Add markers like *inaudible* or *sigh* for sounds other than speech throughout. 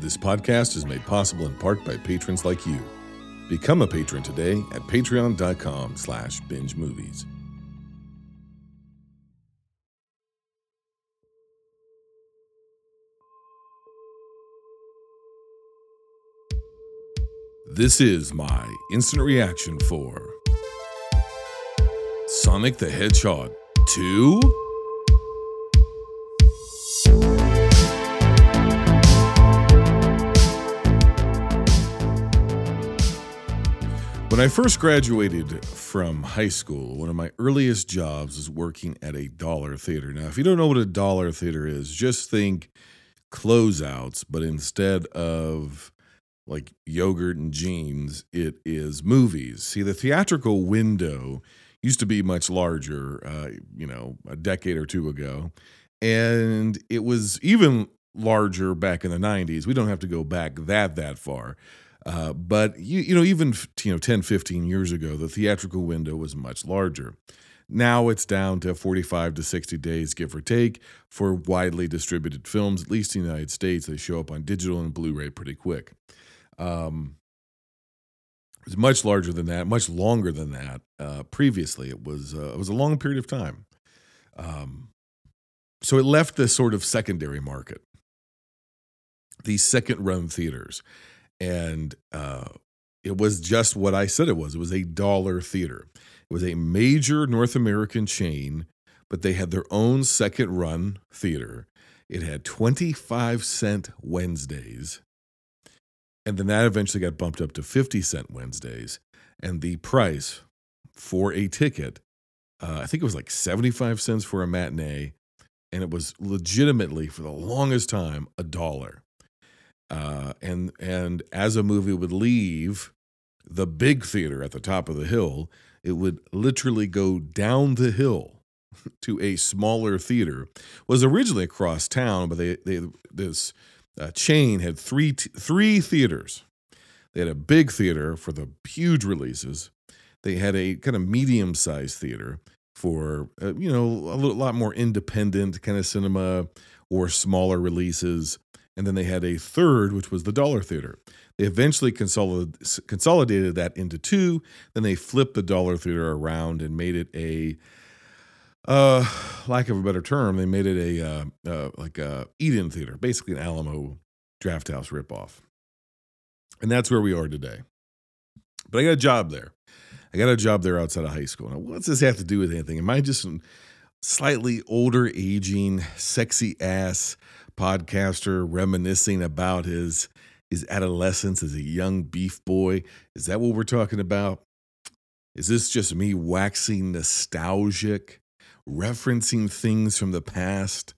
This podcast is made possible in part by patrons like you. Become a patron today at patreon.com slash binge movies. This is my instant reaction for Sonic the Hedgehog 2? When I first graduated from high school, one of my earliest jobs was working at a dollar theater. Now, if you don't know what a dollar theater is, just think closeouts, but instead of like yogurt and jeans, it is movies. See, the theatrical window used to be much larger, uh, you know, a decade or two ago. And it was even larger back in the 90s. We don't have to go back that that far. Uh, but you, you know, even you know, 10, 15 years ago, the theatrical window was much larger. Now it's down to 45 to 60 days, give or take, for widely distributed films. At least in the United States, they show up on digital and Blu-ray pretty quick. Um, it's much larger than that, much longer than that. Uh, previously, it was uh, it was a long period of time. Um, so it left this sort of secondary market, these second-run theaters and uh, it was just what I said it was. It was a dollar theater. It was a major North American chain, but they had their own second run theater. It had 25 cent Wednesdays. And then that eventually got bumped up to 50 cent Wednesdays. And the price for a ticket, uh, I think it was like 75 cents for a matinee. And it was legitimately, for the longest time, a dollar. Uh, and and as a movie would leave the big theater at the top of the hill, it would literally go down the hill *laughs* to a smaller theater. It was originally across town, but they they this uh, chain had three three theaters. They had a big theater for the huge releases. They had a kind of medium sized theater for uh, you know a lot more independent kind of cinema or smaller releases and then they had a third, which was the Dollar Theater. They eventually consolidated that into two. Then they flipped the Dollar Theater around and made it a, uh, lack of a better term, they made it a uh, uh, like a Eden Theater, basically an Alamo Drafthouse ripoff. And that's where we are today. But I got a job there. I got a job there outside of high school. Now, what's this have to do with anything? Am I just slightly older, aging, sexy ass podcaster reminiscing about his his adolescence as a young beef boy. Is that what we're talking about? Is this just me waxing nostalgic, referencing things from the past?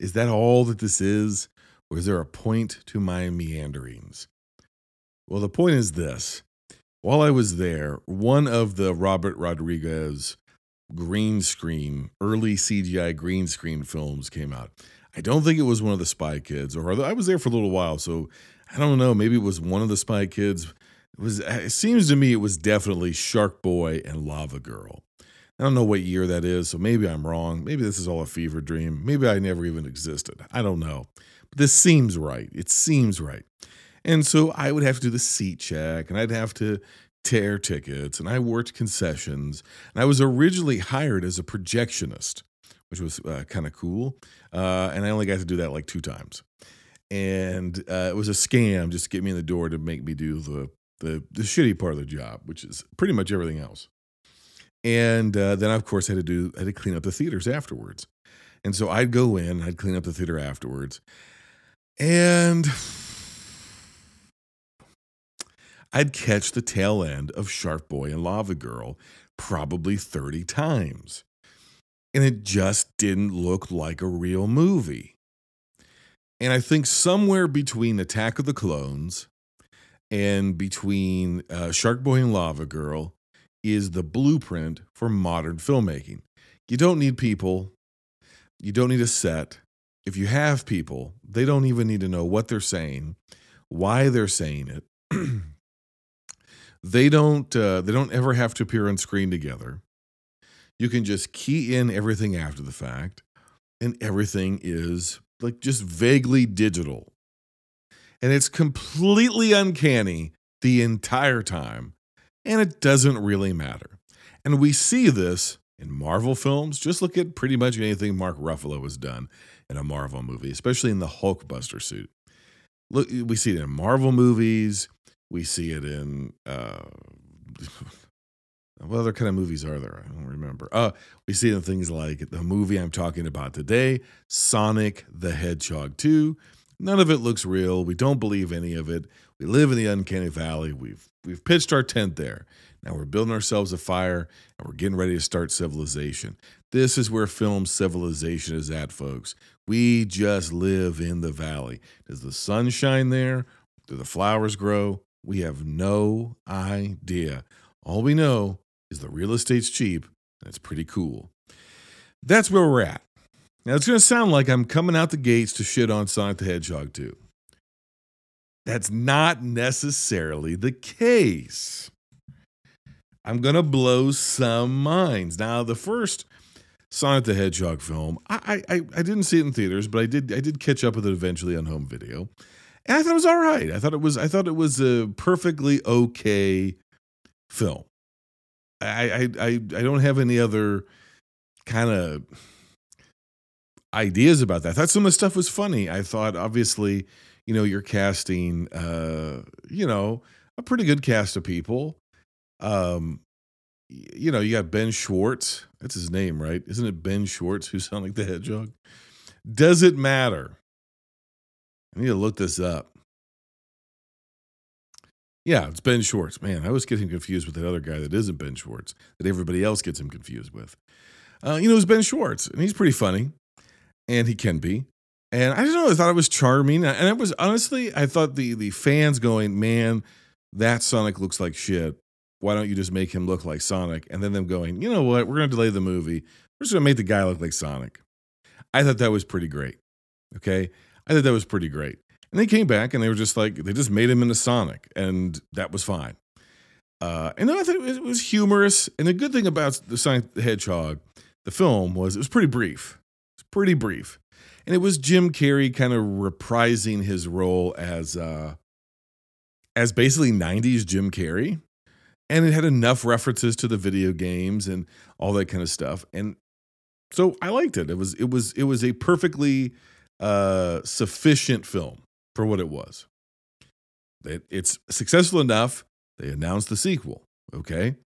Is that all that this is? Or is there a point to my meanderings? Well, the point is this. While I was there, one of the Robert Rodriguez green screen, early CGI green screen films came out. I don't think it was one of the Spy Kids, or I was there for a little while, so I don't know. Maybe it was one of the Spy Kids. It was. Uh, it seems to me it was definitely Shark Boy and Lava Girl. I don't know what year that is, so maybe I'm wrong. Maybe this is all a fever dream. Maybe I never even existed. I don't know. But this seems right. It seems right. And so I would have to do the seat check and I'd have to tear tickets and I worked concessions. And I was originally hired as a projectionist which was uh, kind of cool. Uh, and I only got to do that like two times. And uh, it was a scam just to get me in the door to make me do the, the, the shitty part of the job, which is pretty much everything else. And uh, then, of course, I had to do I had to clean up the theaters afterwards. And so I'd go in, I'd clean up the theater afterwards, and I'd catch the tail end of Shark Boy and Lava Girl probably 30 times and it just didn't look like a real movie. And I think somewhere between Attack of the Clones and between uh, Shark Boy and Lava Girl is the blueprint for modern filmmaking. You don't need people, you don't need a set. If you have people, they don't even need to know what they're saying, why they're saying it. *clears throat* they don't uh, they don't ever have to appear on screen together. You can just key in everything after the fact, and everything is like just vaguely digital. and it's completely uncanny the entire time, and it doesn't really matter. And we see this in Marvel films. Just look at pretty much anything Mark Ruffalo has done in a Marvel movie, especially in the Hulkbuster suit. Look, we see it in Marvel movies. We see it in uh, *laughs* what other kind of movies are there? I don't remember. Uh, we see things like the movie I'm talking about today, Sonic the Hedgehog 2. None of it looks real. We don't believe any of it. We live in the uncanny valley. We've we've pitched our tent there. Now we're building ourselves a fire and we're getting ready to start civilization. This is where film civilization is at, folks. We just live in the valley. Does the sun shine there? Do the flowers grow? We have no idea. All we know is the real estate's cheap it's pretty cool. That's where we're at. Now, it's going to sound like I'm coming out the gates to shit on Sonic the Hedgehog 2. That's not necessarily the case. I'm going to blow some minds. Now, the first Sonic the Hedgehog film, I, I, I didn't see it in theaters, but I did I did catch up with it eventually on home video. And I thought it was all right. I thought it was I thought it was a perfectly okay film. I I I, don't have any other kind of ideas about that. I thought some of the stuff was funny. I thought obviously, you know, you're casting uh, you know, a pretty good cast of people. Um, you know, you got Ben Schwartz. That's his name, right? Isn't it Ben Schwartz who *laughs* sound like the hedgehog? Does it matter? I need to look this up. Yeah, it's Ben Schwartz. Man, I was getting confused with that other guy that isn't Ben Schwartz, that everybody else gets him confused with. Uh, you know, it's Ben Schwartz, and he's pretty funny and he can be. And I don't know, I thought it was charming. And it was honestly, I thought the the fans going, man, that Sonic looks like shit. Why don't you just make him look like Sonic? And then them going, you know what? We're going to delay the movie. We're just going to make the guy look like Sonic. I thought that was pretty great. Okay. I thought that was pretty great. And they came back and they were just like, they just made him into Sonic. And that was fine. Uh, and then I thought it was, humorous. And the good thing about the Sonic the Hedgehog, the film, was it was pretty brief It's pretty brief. And it was Jim Carrey kind of reprising his role as uh as basically 90s Jim Carrey. And it had enough references to the video games and all that kind of stuff. And so I liked it. It was it was it was a perfectly uh sufficient film for what it was. It, it's successful enough. They announced the sequel. Okay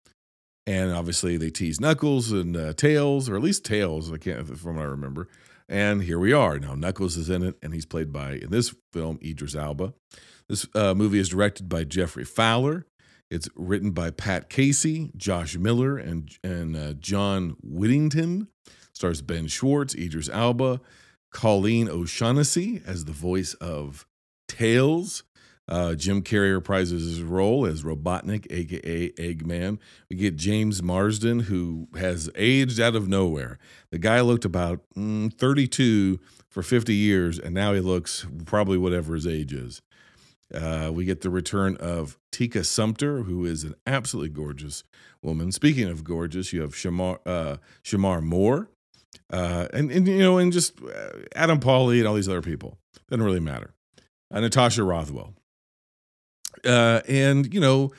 and obviously they tease Knuckles and uh, Tails, or at least Tails. I can't from what I remember. And here we are now. Knuckles is in it, and he's played by in this film Idris Elba. This uh, movie is directed by Jeffrey Fowler. It's written by Pat Casey, Josh Miller, and and uh, John Whittington. Stars Ben Schwartz, Idris Elba, Colleen O'Shaughnessy as the voice of Tails. Uh, Jim Carrey reprises his role as Robotnik, aka Eggman. We get James Marsden, who has aged out of nowhere. The guy looked about mm, 32 for 50 years, and now he looks probably whatever his age is. Uh, we get the return of Tika Sumpter, who is an absolutely gorgeous woman. Speaking of gorgeous, you have Shamar uh, Shemar Moore, uh, and, and you know, and just uh, Adam Pally and all these other people. Doesn't really matter. Uh, Natasha Rothwell. Uh, and you know,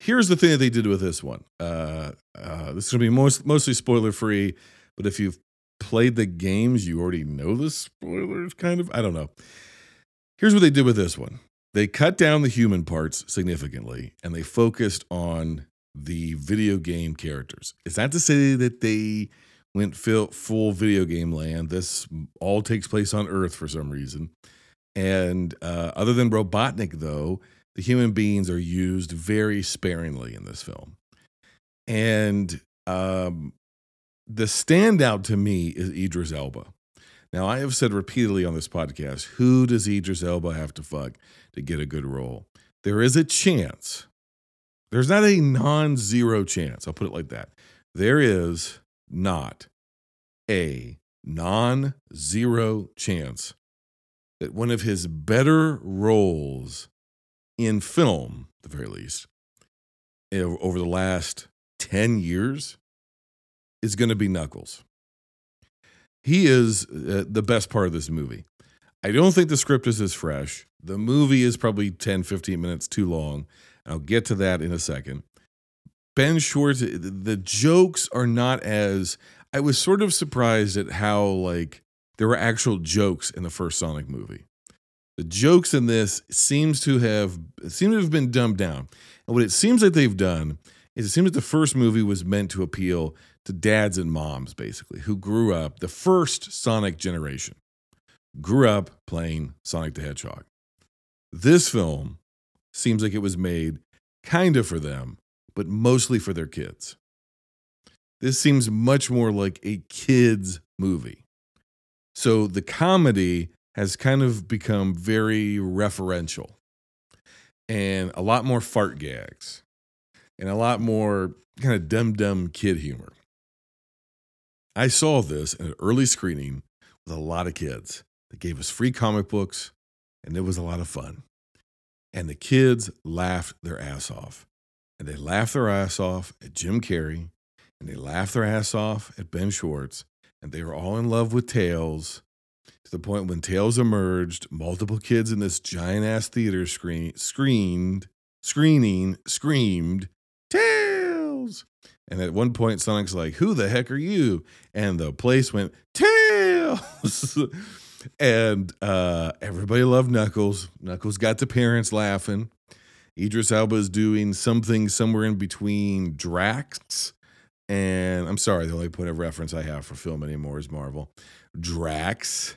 here's the thing that they did with this one. Uh, uh, this is gonna be most, mostly spoiler free, but if you've played the games, you already know the spoilers. Kind of, I don't know. Here's what they did with this one. They cut down the human parts significantly, and they focused on the video game characters. Is that to say that they went full video game land? This all takes place on Earth for some reason. And uh, other than Robotnik, though, the human beings are used very sparingly in this film. And um, the standout to me is Idris Elba. Now, I have said repeatedly on this podcast who does Idris Elba have to fuck to get a good role? There is a chance. There's not a non zero chance. I'll put it like that. There is not a non zero chance that one of his better roles in film, the very least, over the last 10 years, is going to be Knuckles. He is uh, the best part of this movie. I don't think the script is as fresh. The movie is probably 10, 15 minutes too long. I'll get to that in a second. Ben Schwartz, the jokes are not as. I was sort of surprised at how, like, there were actual jokes in the first Sonic movie. The jokes in this seems to have seem to have been dumbed down. And what it seems like they've done is it seems like the first movie was meant to appeal to dads and moms, basically, who grew up, the first Sonic generation, grew up playing Sonic the Hedgehog. This film seems like it was made kind of for them, but mostly for their kids. This seems much more like a kids' movie. So the comedy has kind of become very referential and a lot more fart gags and a lot more kind of dumb dumb kid humor. I saw this in an early screening with a lot of kids. They gave us free comic books and it was a lot of fun. And the kids laughed their ass off. And they laughed their ass off at Jim Carrey and they laughed their ass off at Ben Schwartz. And they were all in love with Tails to the point when Tails emerged, multiple kids in this giant ass theater screen screamed, screening, screamed, Tails. And at one point, Sonic's like, Who the heck are you? And the place went, Tails. *laughs* and uh, everybody loved Knuckles. Knuckles got the parents laughing. Idris Elba is doing something somewhere in between Drax and I'm sorry, the only point of reference I have for film anymore is Marvel. Drax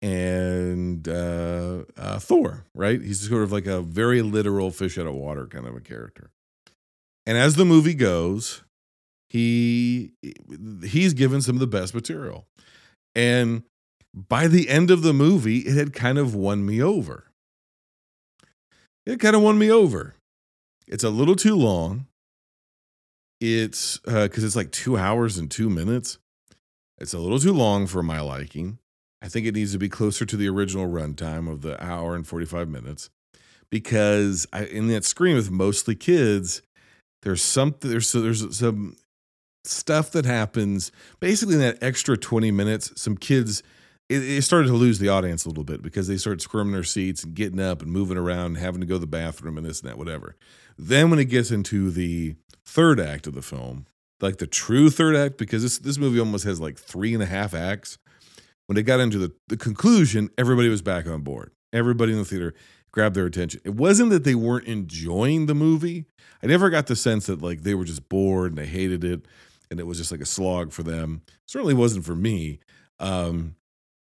and uh, uh, Thor, right? He's sort of like a very literal fish out of water kind of a character. And as the movie goes, he he's given some of the best material. And by the end of the movie, it had kind of won me over. It kind of won me over. It's a little too long. It's because uh, it's like two hours and two minutes. It's a little too long for my liking. I think it needs to be closer to the original runtime of the hour and 45 minutes because I, in that screen with mostly kids, there's something there's so there's some stuff that happens basically in that extra 20 minutes. Some kids it, it, started to lose the audience a little bit because they started squirming their seats and getting up and moving around, and having to go to the bathroom and this and that, whatever. Then when it gets into the third act of the film, like the true third act, because this this movie almost has like three and a half acts when they got into the, the conclusion, everybody was back on board. Everybody in the theater grabbed their attention. It wasn't that they weren't enjoying the movie. I never got the sense that like they were just bored and they hated it and it was just like a slog for them. Certainly wasn't for me. Um,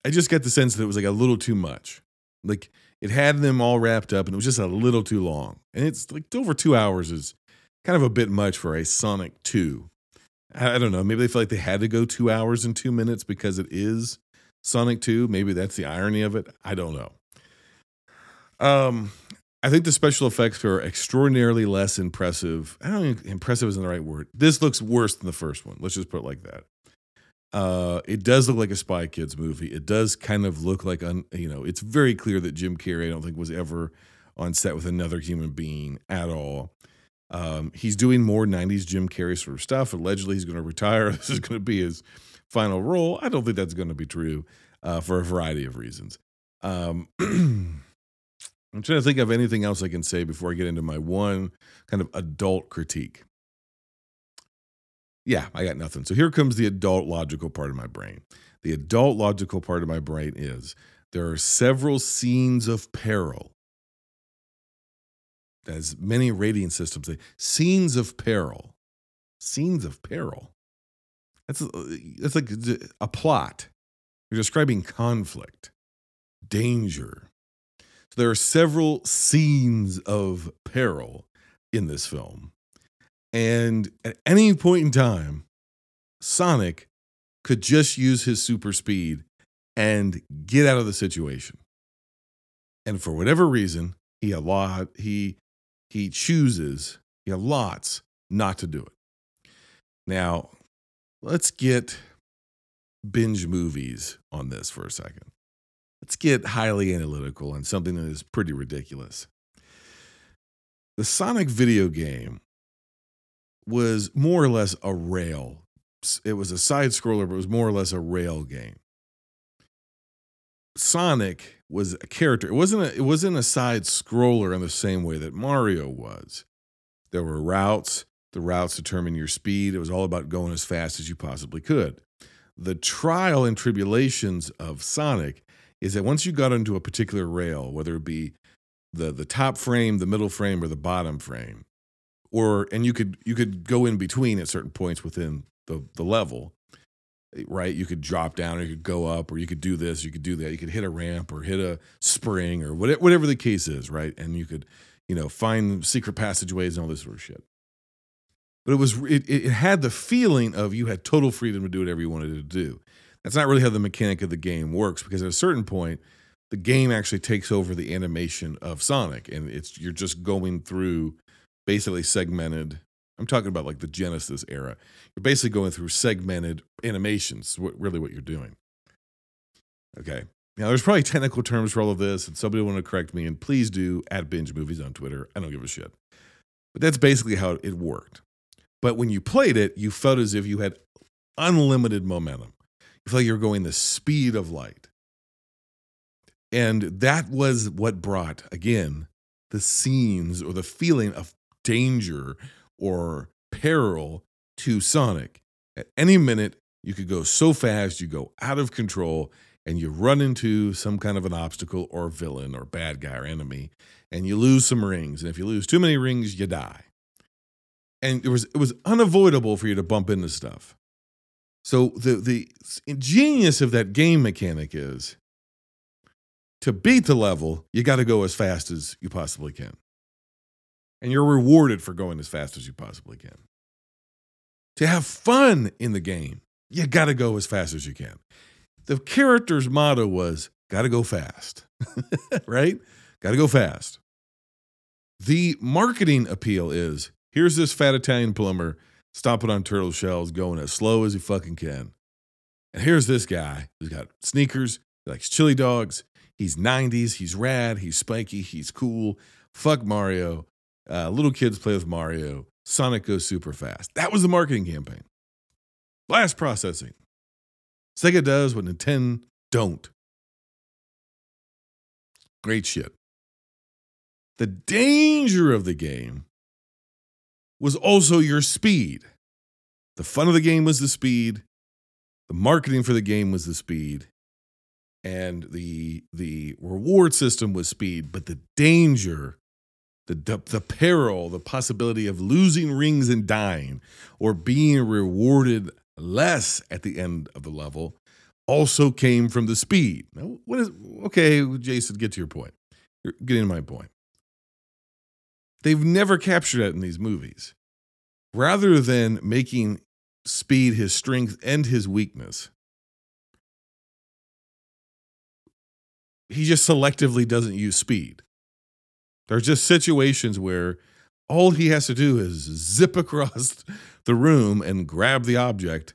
I just got the sense that it was like a little too much. Like it had them all wrapped up and it was just a little too long. And it's like over two hours is kind of a bit much for a Sonic 2. I, don't know. Maybe they feel like they had to go two hours and two minutes because it is Sonic 2. Maybe that's the irony of it. I don't know. Um, I think the special effects are extraordinarily less impressive. I don't think impressive isn't the right word. This looks worse than the first one. Let's just put it like that. Uh, it does look like a Spy Kids movie. It does kind of look like, un, you know, it's very clear that Jim Carrey, I don't think, was ever on set with another human being at all. Um, he's doing more 90s Jim Carrey sort of stuff. Allegedly, he's going to retire. *laughs* This is going to be his final role. I don't think that's going to be true uh, for a variety of reasons. Um, *clears throat* I'm trying to think of anything else I can say before I get into my one kind of adult critique. Yeah, I got nothing. So here comes the adult logical part of my brain. The adult logical part of my brain is there are several scenes of peril. As many rating systems say, scenes of peril. Scenes of peril. That's, uh, that's like a plot. You're describing conflict, danger. So there are several scenes of peril in this film. And at any point in time, Sonic could just use his super speed and get out of the situation. And for whatever reason, he a lot he he chooses, he a lots not to do it. Now, let's get binge movies on this for a second. Let's get highly analytical on something that is pretty ridiculous. The Sonic video game was more or less a rail. It was a side scroller, but it was more or less a rail game. Sonic was a character. It wasn't a, it wasn't a side scroller in the same way that Mario was. There were routes. The routes determine your speed. It was all about going as fast as you possibly could. The trial and tribulations of Sonic is that once you got into a particular rail, whether it be the the top frame, the middle frame, or the bottom frame, or and you could you could go in between at certain points within the the level right? You could drop down or you could go up or you could do this you could do that. You could hit a ramp or hit a spring or whatever, whatever the case is right? And you could you know find secret passageways and all this sort of shit. But it was it, it had the feeling of you had total freedom to do whatever you wanted to do. That's not really how the mechanic of the game works because at a certain point the game actually takes over the animation of sonic and it's you're just going through basically segmented I'm talking about like the Genesis era. You're basically going through segmented animations, really what you're doing. Okay. Now, there's probably technical terms for all of this, and somebody want to correct me, and please do at binge movies on Twitter. I don't give a shit. But that's basically how it worked. But when you played it, you felt as if you had unlimited momentum. You felt like you were going the speed of light. And that was what brought, again, the scenes or the feeling of danger or peril to Sonic. At any minute, you could go so fast, you go out of control, and you run into some kind of an obstacle or villain or bad guy or enemy, and you lose some rings. And if you lose too many rings, you die. And it was it was unavoidable for you to bump into stuff. So the the genius of that game mechanic is to beat the level, you got to go as fast as you possibly can and you're rewarded for going as fast as you possibly can. To have fun in the game, you got to go as fast as you can. The character's motto was got to go fast, *laughs* right? Got to go fast. The marketing appeal is here's this fat Italian plumber stomping on turtle shells, going as slow as he fucking can. And here's this guy who's got sneakers, he likes chili dogs, he's 90s, he's rad, he's spiky, he's cool. Fuck Mario. Uh, little kids play with Mario. Sonic goes super fast. That was the marketing campaign. Blast processing. Sega does what Nintendo don't. Great shit. The danger of the game was also your speed. The fun of the game was the speed. The marketing for the game was the speed. And the the reward system was speed, but the danger the, the peril, the possibility of losing rings and dying, or being rewarded less at the end of the level, also came from the speed. Now, what is okay, Jason? Get to your point. You're getting to my point. They've never captured that in these movies. Rather than making speed his strength and his weakness, he just selectively doesn't use speed. There's just situations where all he has to do is zip *laughs* across the room and grab the object,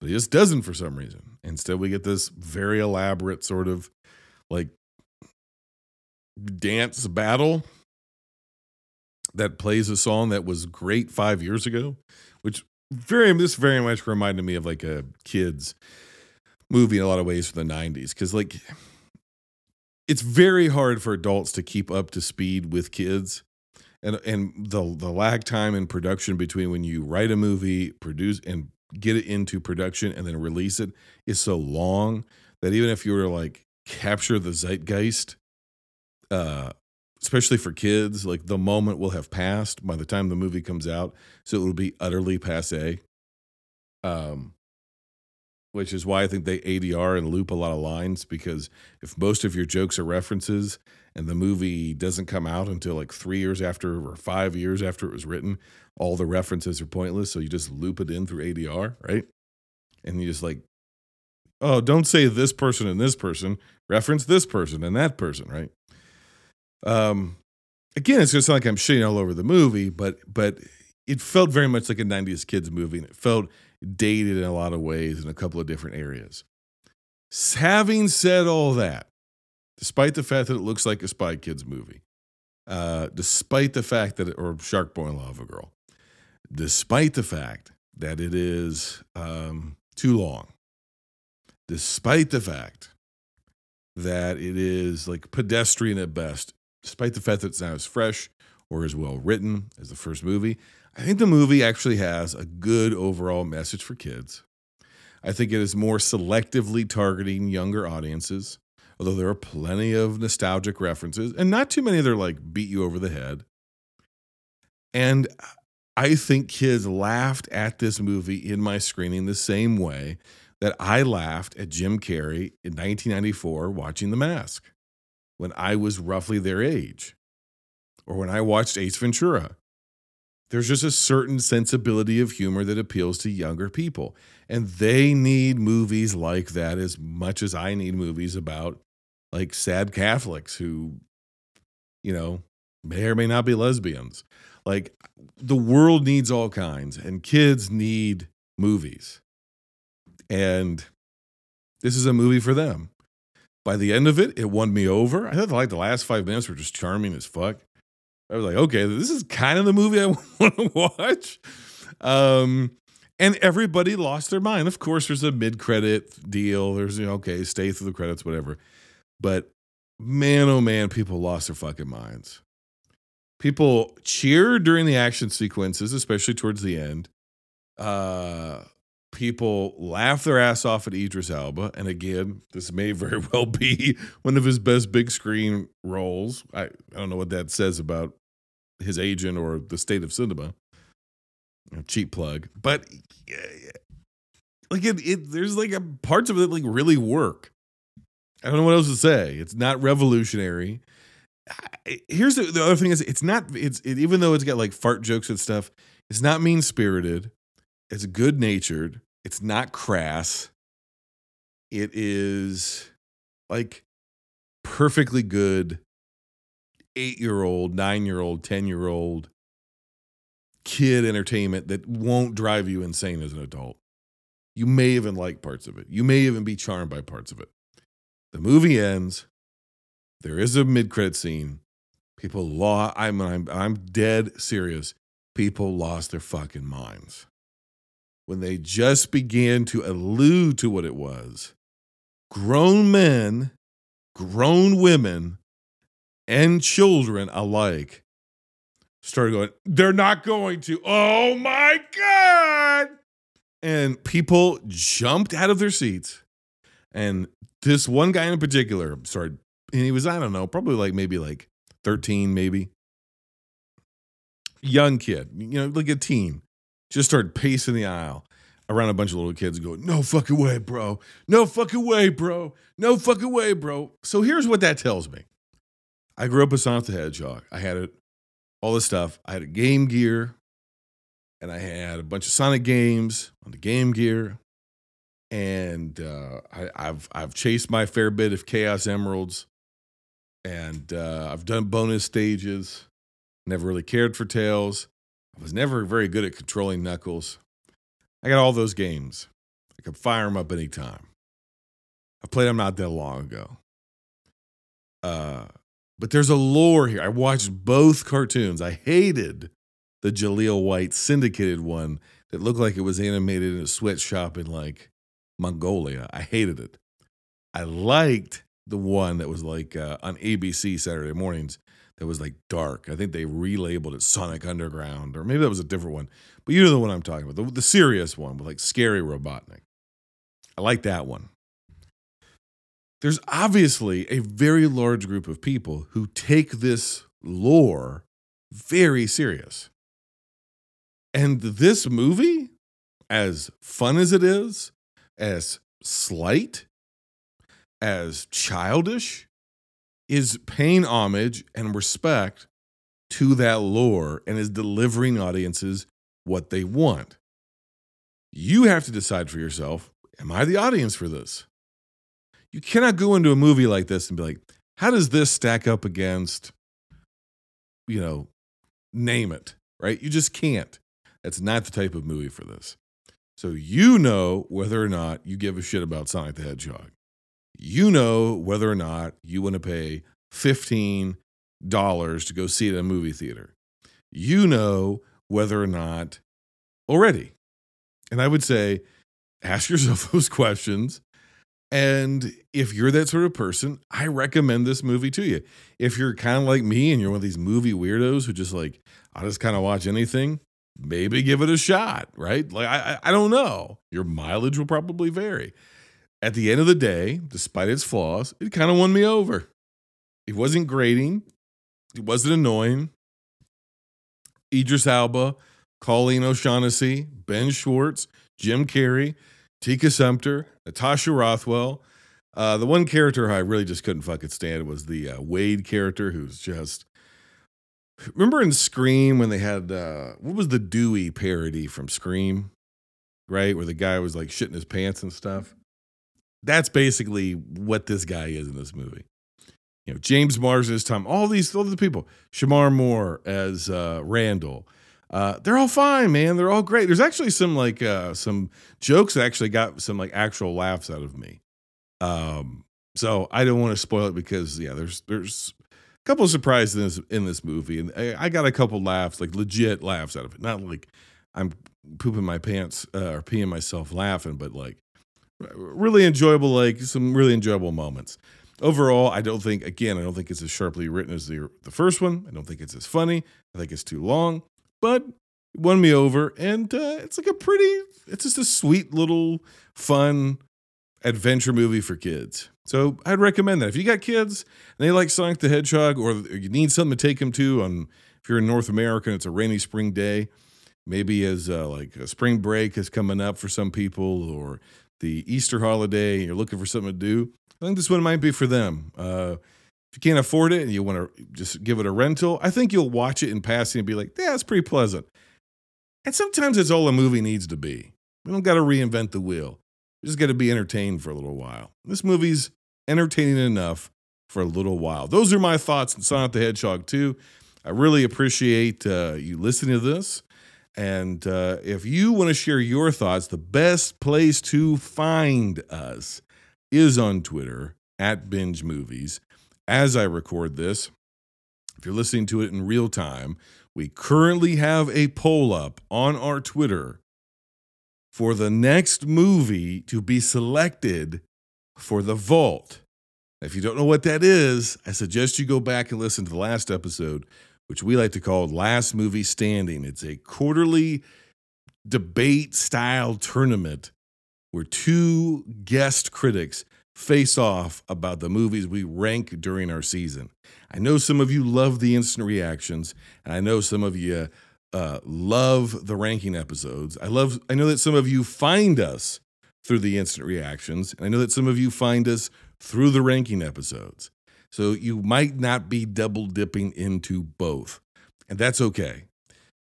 but he just doesn't for some reason. Instead, we get this very elaborate sort of like dance battle that plays a song that was great five years ago, which very this very much reminded me of like a kids movie in a lot of ways from the 90s because like it's very hard for adults to keep up to speed with kids. And and the the lag time in production between when you write a movie produce and get it into production and then release it is so long that even if you were like capture the zeitgeist uh especially for kids like the moment will have passed by the time the movie comes out so it will be utterly passe um which is why I think they ADR and loop a lot of lines because if most of your jokes are references and the movie doesn't come out until like three years after or five years after it was written, all the references are pointless. So you just loop it in through ADR, right? And you just like, oh, don't say this person and this person, reference this person and that person, right? Um, again, it's gonna sound like I'm shitting all over the movie, but but it felt very much like a 90s kids movie and it felt dated in a lot of ways in a couple of different areas. Having said all that, despite the fact that it looks like a Spy Kids movie, uh, despite the fact that, it, or Shark Boy and Lava Girl, despite the fact that it is um, too long, despite the fact that it is like pedestrian at best, despite the fact that it's not as fresh or as well written as the first movie. I think the movie actually has a good overall message for kids. I think it is more selectively targeting younger audiences, although there are plenty of nostalgic references and not too many that are like beat you over the head. And I think kids laughed at this movie in my screening the same way that I laughed at Jim Carrey in 1994 watching The Mask when I was roughly their age, or when I watched Ace Ventura. There's just a certain sensibility of humor that appeals to younger people. And they need movies like that as much as I need movies about like sad Catholics who, you know, may or may not be lesbians. Like the world needs all kinds, and kids need movies. And this is a movie for them. By the end of it, it won me over. I thought like the last five minutes were just charming as fuck. I was like, okay, this is kind of the movie I *laughs* want to watch. Um, and everybody lost their mind. Of course, there's a mid-credit deal. There's you know, okay, stay through the credits, whatever. But man, oh man, people lost their fucking minds. People cheered during the action sequences, especially towards the end. Uh, people laugh their ass off at Idris Elba, and again, this may very *laughs* well be one of his best big screen roles. I, I don't know what that says about his agent or the state of cinema. cheap plug, but like it, it, there's like a, parts of it like really work. I don't know what else to say. It's not revolutionary. Here's the, the other thing is it's not it's it, even though it's got like fart jokes and stuff. It's not mean spirited. It's good natured. It's not crass. It is like perfectly good eight year old, nine year old, 10 year old kid entertainment that won't drive you insane as an adult. You may even like parts of it. You may even be charmed by parts of it. The movie ends. There is a mid credit scene. People law. I'm, I'm I'm dead serious. People lost their fucking minds when they just began to allude to what it was. Grown men, grown women, and children alike started going, they're not going to. Oh my God. And people jumped out of their seats. And this one guy in particular started, and he was, I don't know, probably like maybe like 13, maybe. Young kid, you know, like a teen, just started pacing the aisle around a bunch of little kids going, No fucking way, bro. No fucking way, bro. No fucking way, bro. So here's what that tells me. I grew up with Sonic the Hedgehog. I had it, all this stuff. I had a Game Gear, and I had a bunch of Sonic games on the Game Gear. And uh, I, have I've chased my fair bit of Chaos Emeralds, and uh, I've done bonus stages. Never really cared for Tails. I was never very good at controlling Knuckles. I got all those games. I can fire them up anytime. I played them not that long ago. Uh, but there's a lore here. I watched both cartoons. I hated the Jaleel White syndicated one that looked like it was animated in a sweatshop in like Mongolia. I hated it. I liked the one that was like uh, on ABC Saturday mornings that was like dark. I think they relabeled it Sonic Underground, or maybe that was a different one. But you know the one I'm talking about, the, the serious one with like scary Robotnik. I like that one. There's obviously a very large group of people who take this lore very serious. And this movie, as fun as it is, as slight, as childish, is paying homage and respect to that lore and is delivering audiences what they want. You have to decide for yourself Am I the audience for this? You cannot go into a movie like this and be like, How does this stack up against, you know, name it, right? You just can't. That's not the type of movie for this. So you know whether or not you give a shit about Sonic the Hedgehog you know whether or not you want to pay $15 to go see it at a movie theater. You know whether or not already. And I would say, ask yourself *laughs* those questions And if you're that sort of person, I recommend this movie to you. If you're kind of like me and you're one of these movie weirdos who just like, I just kind of watch anything, maybe give it a shot, right? Like, I, I don't know. Your mileage will probably vary. At the end of the day, despite its flaws, it kind of won me over. It wasn't grating, it wasn't annoying. Idris Elba, Colleen O'Shaughnessy, Ben Schwartz, Jim Carrey, Tika Sumpter, Natasha Rothwell. Uh, the one character I really just couldn't fucking stand was the uh, Wade character, who's just. Remember in Scream when they had uh, what was the Dewey parody from Scream, right? Where the guy was like shitting his pants and stuff. That's basically what this guy is in this movie. You know, James Marsden as Tom, all these all the people, Shamar Moore as uh, Randall, uh, they're all fine, man. They're all great. There's actually some like uh, some jokes that actually got some like actual laughs out of me. Um, so I don't want to spoil it because yeah, there's there's a couple of surprises in this in this movie, and I, I, got a couple laughs, like legit laughs out of it. Not like I'm pooping my pants uh, or peeing myself laughing, but like really enjoyable, like some really enjoyable moments. Overall, I don't think again, I don't think it's as sharply written as the the first one. I don't think it's as funny. I think it's too long but it won me over. And uh, it's like a pretty, it's just a sweet little fun adventure movie for kids. So I'd recommend that. If you got kids and they like Sonic the Hedgehog or you need something to take them to on, if you're in North America and it's a rainy spring day, maybe as uh, like a spring break is coming up for some people or the Easter holiday, you're looking for something to do, I think this one might be for them. Uh, if you can't afford it and you want to just give it a rental, I think you'll watch it in passing and be like, yeah, it's pretty pleasant. And sometimes it's all a movie needs to be. We don't got to reinvent the wheel. We just got to be entertained for a little while. This movie's entertaining enough for a little while. Those are my thoughts on Sonic the Hedgehog 2. I really appreciate uh, you listening to this. And uh, if you want to share your thoughts, the best place to find us is on Twitter at Binge Movies as I record this, if you're listening to it in real time, we currently have a poll up on our Twitter for the next movie to be selected for the vault. If you don't know what that is, I suggest you go back and listen to the last episode, which we like to call Last Movie Standing. It's a quarterly debate style tournament where two guest critics face off about the movies we rank during our season. I know some of you love the instant reactions, and I know some of you uh, love the ranking episodes. I love. I know that some of you find us through the instant reactions, and I know that some of you find us through the ranking episodes. So you might not be double dipping into both, and that's okay.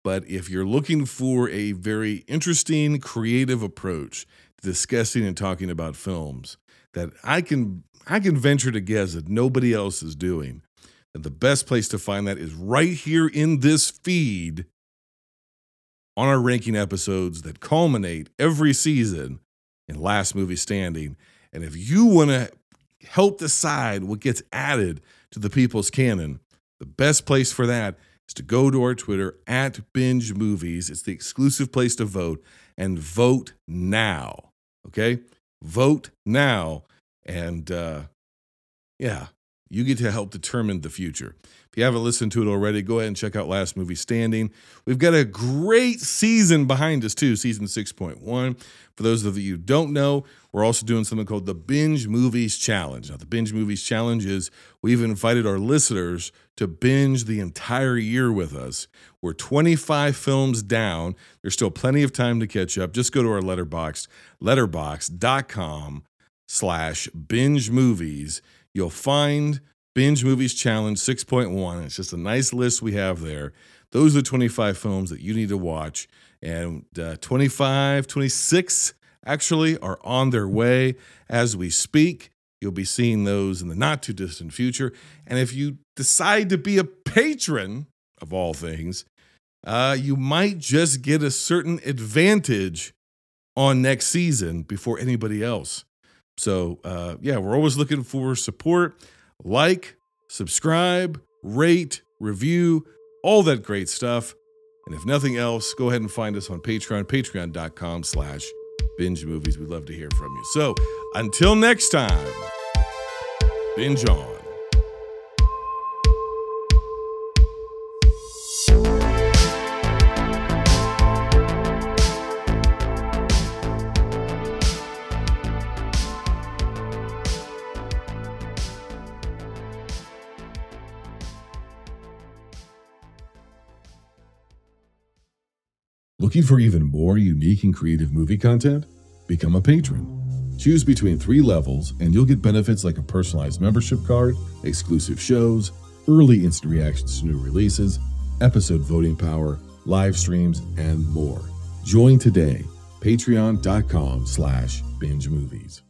But if you're looking for a very interesting, creative approach to discussing and talking about films, that I can I can venture to guess that nobody else is doing. And the best place to find that is right here in this feed on our ranking episodes that culminate every season in Last Movie Standing. And if you want to help decide what gets added to the people's canon, the best place for that is to go to our Twitter at Binge Movies. It's the exclusive place to vote and vote now. Okay? Vote now. And uh, yeah, you get to help determine the future. You haven't listened to it already, go ahead and check out Last Movie Standing. We've got a great season behind us, too, season 6.1. For those of you who don't know, we're also doing something called the Binge Movies Challenge. Now, the Binge Movies Challenge is we've invited our listeners to binge the entire year with us. We're 25 films down. There's still plenty of time to catch up. Just go to our Letterboxd, letterboxd.com slash binge movies. You'll find Binge Movies Challenge 6.1. It's just a nice list we have there. Those are the 25 films that you need to watch. And uh, 25, 26 actually are on their way as we speak. You'll be seeing those in the not too distant future. And if you decide to be a patron of all things, uh, you might just get a certain advantage on next season before anybody else. So, uh, yeah, we're always looking for support. Like, subscribe, rate, review, all that great stuff. And if nothing else, go ahead and find us on Patreon, patreon.com slash binge movies. We'd love to hear from you. So until next time, binge on. Looking for even more unique and creative movie content? Become a patron. Choose between three levels, and you'll get benefits like a personalized membership card, exclusive shows, early instant reactions to new releases, episode voting power, live streams, and more. Join today. Patreon.com slash binge movies.